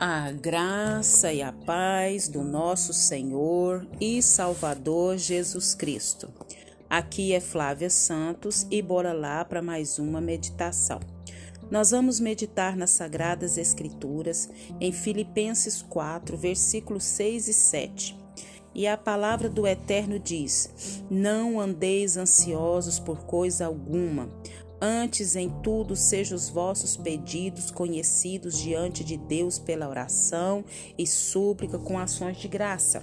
A graça e a paz do nosso Senhor e Salvador Jesus Cristo. Aqui é Flávia Santos e bora lá para mais uma meditação. Nós vamos meditar nas Sagradas Escrituras em Filipenses 4, versículos 6 e 7. E a palavra do Eterno diz: Não andeis ansiosos por coisa alguma, Antes, em tudo, sejam os vossos pedidos conhecidos diante de Deus pela oração e súplica com ações de graça.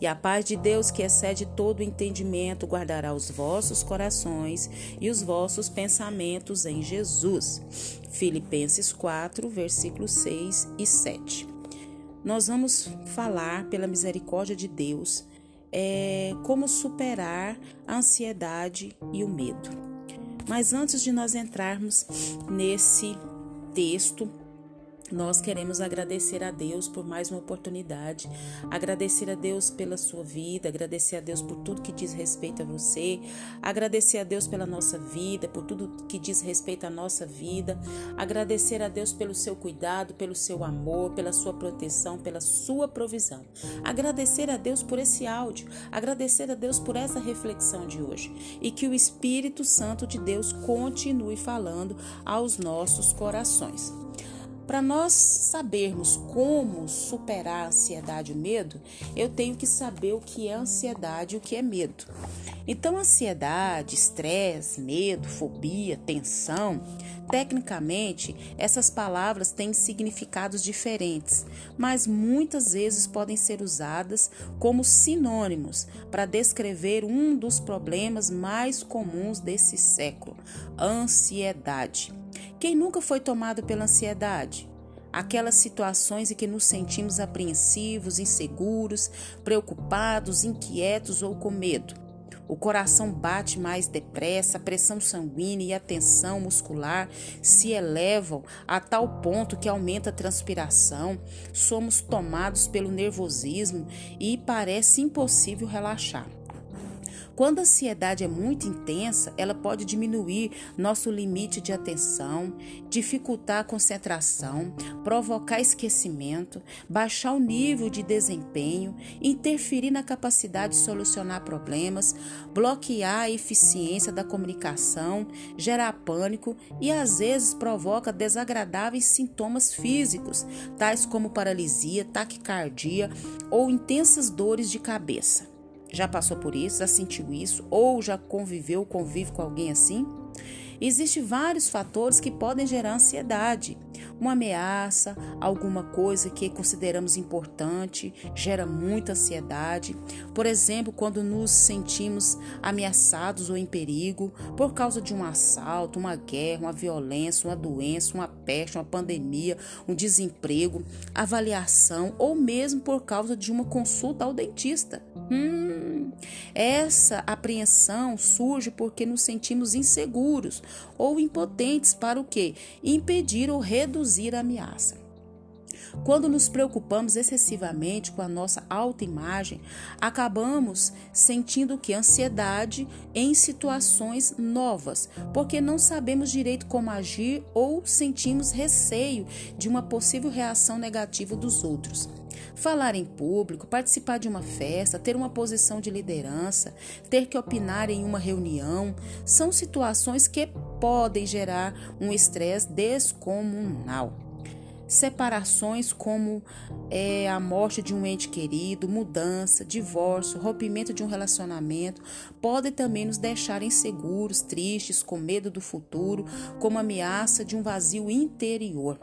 E a paz de Deus, que excede todo entendimento, guardará os vossos corações e os vossos pensamentos em Jesus. Filipenses 4, versículos 6 e 7. Nós vamos falar, pela misericórdia de Deus, é, como superar a ansiedade e o medo. Mas antes de nós entrarmos nesse texto, nós queremos agradecer a Deus por mais uma oportunidade, agradecer a Deus pela sua vida, agradecer a Deus por tudo que diz respeito a você, agradecer a Deus pela nossa vida, por tudo que diz respeito à nossa vida, agradecer a Deus pelo seu cuidado, pelo seu amor, pela sua proteção, pela sua provisão. Agradecer a Deus por esse áudio, agradecer a Deus por essa reflexão de hoje e que o Espírito Santo de Deus continue falando aos nossos corações. Para nós sabermos como superar a ansiedade e o medo, eu tenho que saber o que é ansiedade e o que é medo. Então, ansiedade, estresse, medo, fobia, tensão, tecnicamente, essas palavras têm significados diferentes, mas muitas vezes podem ser usadas como sinônimos para descrever um dos problemas mais comuns desse século: ansiedade. Quem nunca foi tomado pela ansiedade? Aquelas situações em que nos sentimos apreensivos, inseguros, preocupados, inquietos ou com medo. O coração bate mais depressa, a pressão sanguínea e a tensão muscular se elevam a tal ponto que aumenta a transpiração, somos tomados pelo nervosismo e parece impossível relaxar. Quando a ansiedade é muito intensa, ela pode diminuir nosso limite de atenção, dificultar a concentração, provocar esquecimento, baixar o nível de desempenho, interferir na capacidade de solucionar problemas, bloquear a eficiência da comunicação, gerar pânico e às vezes provoca desagradáveis sintomas físicos, tais como paralisia, taquicardia ou intensas dores de cabeça. Já passou por isso, já sentiu isso ou já conviveu, convive com alguém assim? Existem vários fatores que podem gerar ansiedade. Uma ameaça, alguma coisa que consideramos importante, gera muita ansiedade. Por exemplo, quando nos sentimos ameaçados ou em perigo por causa de um assalto, uma guerra, uma violência, uma doença, uma peste, uma pandemia, um desemprego, avaliação ou mesmo por causa de uma consulta ao dentista. Hum, essa apreensão surge porque nos sentimos inseguros ou impotentes para o quê? Impedir ou reduzir a ameaça. Quando nos preocupamos excessivamente com a nossa autoimagem, acabamos sentindo que ansiedade em situações novas, porque não sabemos direito como agir ou sentimos receio de uma possível reação negativa dos outros. Falar em público, participar de uma festa, ter uma posição de liderança, ter que opinar em uma reunião, são situações que podem gerar um estresse descomunal. Separações como é, a morte de um ente querido, mudança, divórcio, rompimento de um relacionamento, podem também nos deixar inseguros, tristes, com medo do futuro, como ameaça de um vazio interior.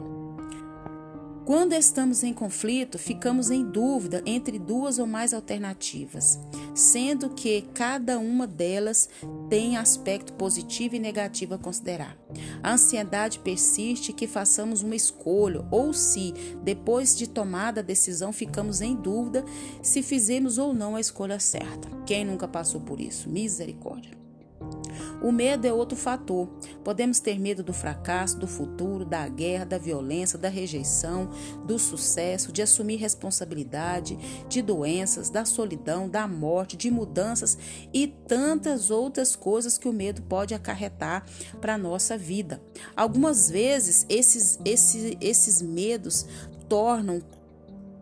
Quando estamos em conflito, ficamos em dúvida entre duas ou mais alternativas, sendo que cada uma delas tem aspecto positivo e negativo a considerar. A ansiedade persiste que façamos uma escolha, ou se, depois de tomada a decisão, ficamos em dúvida se fizemos ou não a escolha certa. Quem nunca passou por isso? Misericórdia. O medo é outro fator. Podemos ter medo do fracasso, do futuro, da guerra, da violência, da rejeição, do sucesso, de assumir responsabilidade, de doenças, da solidão, da morte, de mudanças e tantas outras coisas que o medo pode acarretar para a nossa vida. Algumas vezes esses, esses, esses medos tornam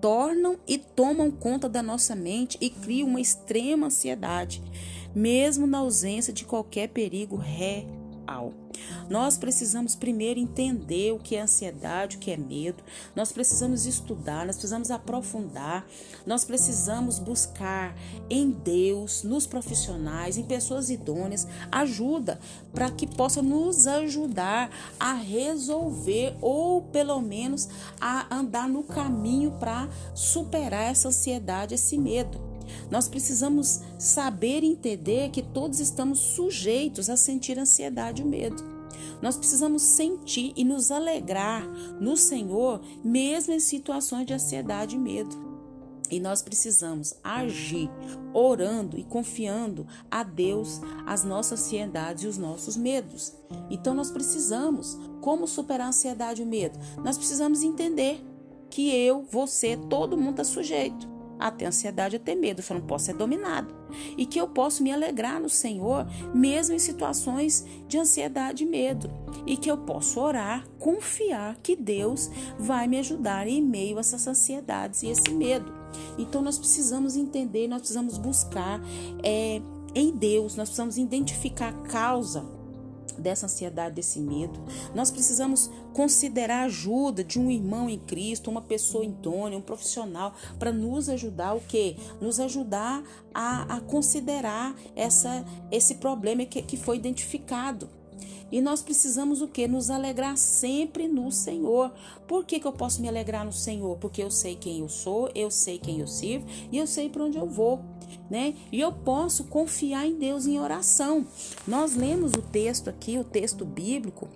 tornam e tomam conta da nossa mente e criam uma extrema ansiedade, mesmo na ausência de qualquer perigo real. Nós precisamos primeiro entender o que é ansiedade, o que é medo. Nós precisamos estudar, nós precisamos aprofundar. Nós precisamos buscar em Deus, nos profissionais, em pessoas idôneas, ajuda para que possa nos ajudar a resolver ou pelo menos a andar no caminho para superar essa ansiedade, esse medo. Nós precisamos saber entender que todos estamos sujeitos a sentir ansiedade e medo. Nós precisamos sentir e nos alegrar no Senhor, mesmo em situações de ansiedade e medo. E nós precisamos agir orando e confiando a Deus as nossas ansiedades e os nossos medos. Então nós precisamos, como superar a ansiedade e o medo? Nós precisamos entender que eu, você, todo mundo está sujeito a ter ansiedade, a ter medo, eu só não posso ser dominado. E que eu posso me alegrar no Senhor, mesmo em situações de ansiedade e medo. E que eu posso orar, confiar que Deus vai me ajudar em meio a essas ansiedades e esse medo. Então nós precisamos entender, nós precisamos buscar é, em Deus, nós precisamos identificar a causa dessa ansiedade, desse medo. Nós precisamos considerar a ajuda de um irmão em Cristo, uma pessoa idônea, um profissional, para nos ajudar o quê? Nos ajudar a, a considerar essa, esse problema que, que foi identificado. E nós precisamos o que? Nos alegrar sempre no Senhor. Por que, que eu posso me alegrar no Senhor? Porque eu sei quem eu sou, eu sei quem eu sirvo e eu sei para onde eu vou né? E eu posso confiar em Deus em oração. Nós lemos o texto aqui, o texto bíblico,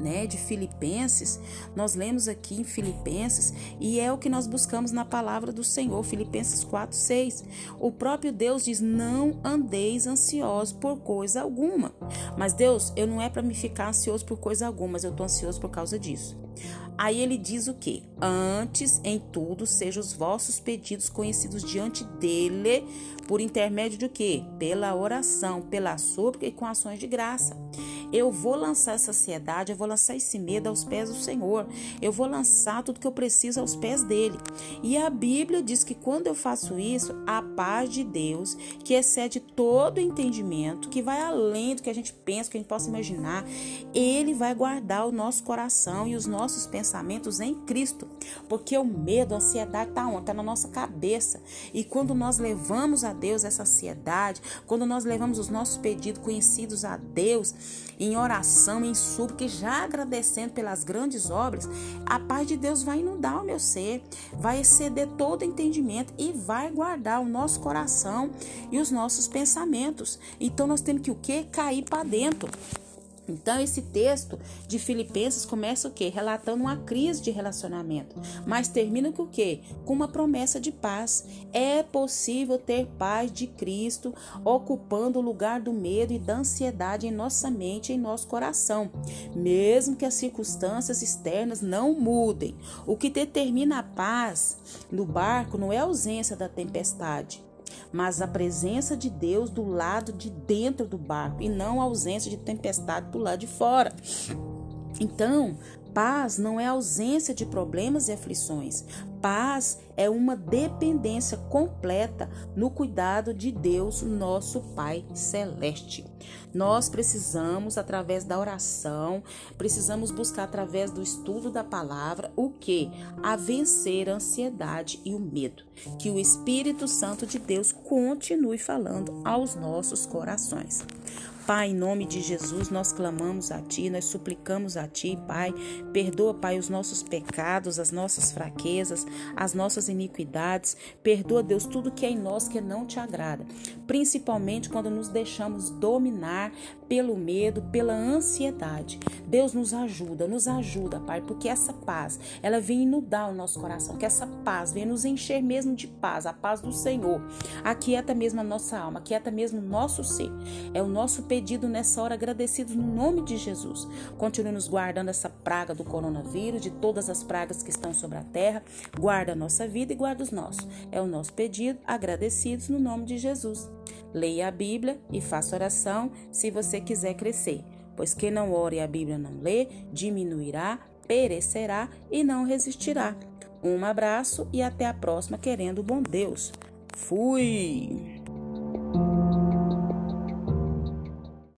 né, de Filipenses, nós lemos aqui em Filipenses e é o que nós buscamos na palavra do Senhor, Filipenses 4, 6. O próprio Deus diz: Não andeis ansiosos por coisa alguma. Mas Deus, eu não é para me ficar ansioso por coisa alguma, mas eu estou ansioso por causa disso. Aí ele diz o que? Antes, em tudo, sejam os vossos pedidos conhecidos diante dele, por intermédio de quê? Pela oração, pela súplica e com ações de graça. Eu vou lançar essa ansiedade, eu vou lançar esse medo aos pés do Senhor. Eu vou lançar tudo que eu preciso aos pés dele. E a Bíblia diz que quando eu faço isso, a paz de Deus, que excede todo entendimento, que vai além do que a gente pensa, que a gente possa imaginar, ele vai guardar o nosso coração e os nossos pensamentos em Cristo. Porque o medo, a ansiedade está onde? Está na nossa cabeça. E quando nós levamos a Deus essa ansiedade, quando nós levamos os nossos pedidos conhecidos a Deus, em oração, em súplica, já agradecendo pelas grandes obras, a paz de Deus vai inundar o meu ser, vai exceder todo entendimento e vai guardar o nosso coração e os nossos pensamentos. Então nós temos que o que? Cair para dentro. Então, esse texto de Filipenses começa o quê? Relatando uma crise de relacionamento, mas termina com o quê? Com uma promessa de paz. É possível ter paz de Cristo ocupando o lugar do medo e da ansiedade em nossa mente e em nosso coração, mesmo que as circunstâncias externas não mudem. O que determina a paz no barco não é a ausência da tempestade, mas a presença de Deus do lado de dentro do barco e não a ausência de tempestade do lado de fora. Então, paz não é ausência de problemas e aflições. Paz é uma dependência completa no cuidado de Deus, nosso Pai celeste. Nós precisamos, através da oração, precisamos buscar através do estudo da palavra o que? A vencer a ansiedade e o medo. Que o Espírito Santo de Deus continue falando aos nossos corações. Pai, em nome de Jesus, nós clamamos a Ti, nós suplicamos a Ti, Pai. Perdoa, Pai, os nossos pecados, as nossas fraquezas, as nossas iniquidades. Perdoa, Deus, tudo que é em nós que não te agrada. Principalmente quando nos deixamos dominar pelo medo, pela ansiedade. Deus nos ajuda, nos ajuda, Pai, porque essa paz, ela vem inundar o nosso coração, que essa paz venha nos encher mesmo de paz, a paz do Senhor. Aquieta mesmo a nossa alma, aquieta mesmo o nosso ser. É o nosso pecado pedido nessa hora, agradecidos no nome de Jesus. Continue nos guardando essa praga do coronavírus, de todas as pragas que estão sobre a terra. Guarda a nossa vida e guarda os nossos. É o nosso pedido, agradecidos no nome de Jesus. Leia a Bíblia e faça oração se você quiser crescer. Pois quem não ore e a Bíblia não lê, diminuirá perecerá e não resistirá. Um abraço e até a próxima, querendo o bom Deus. Fui!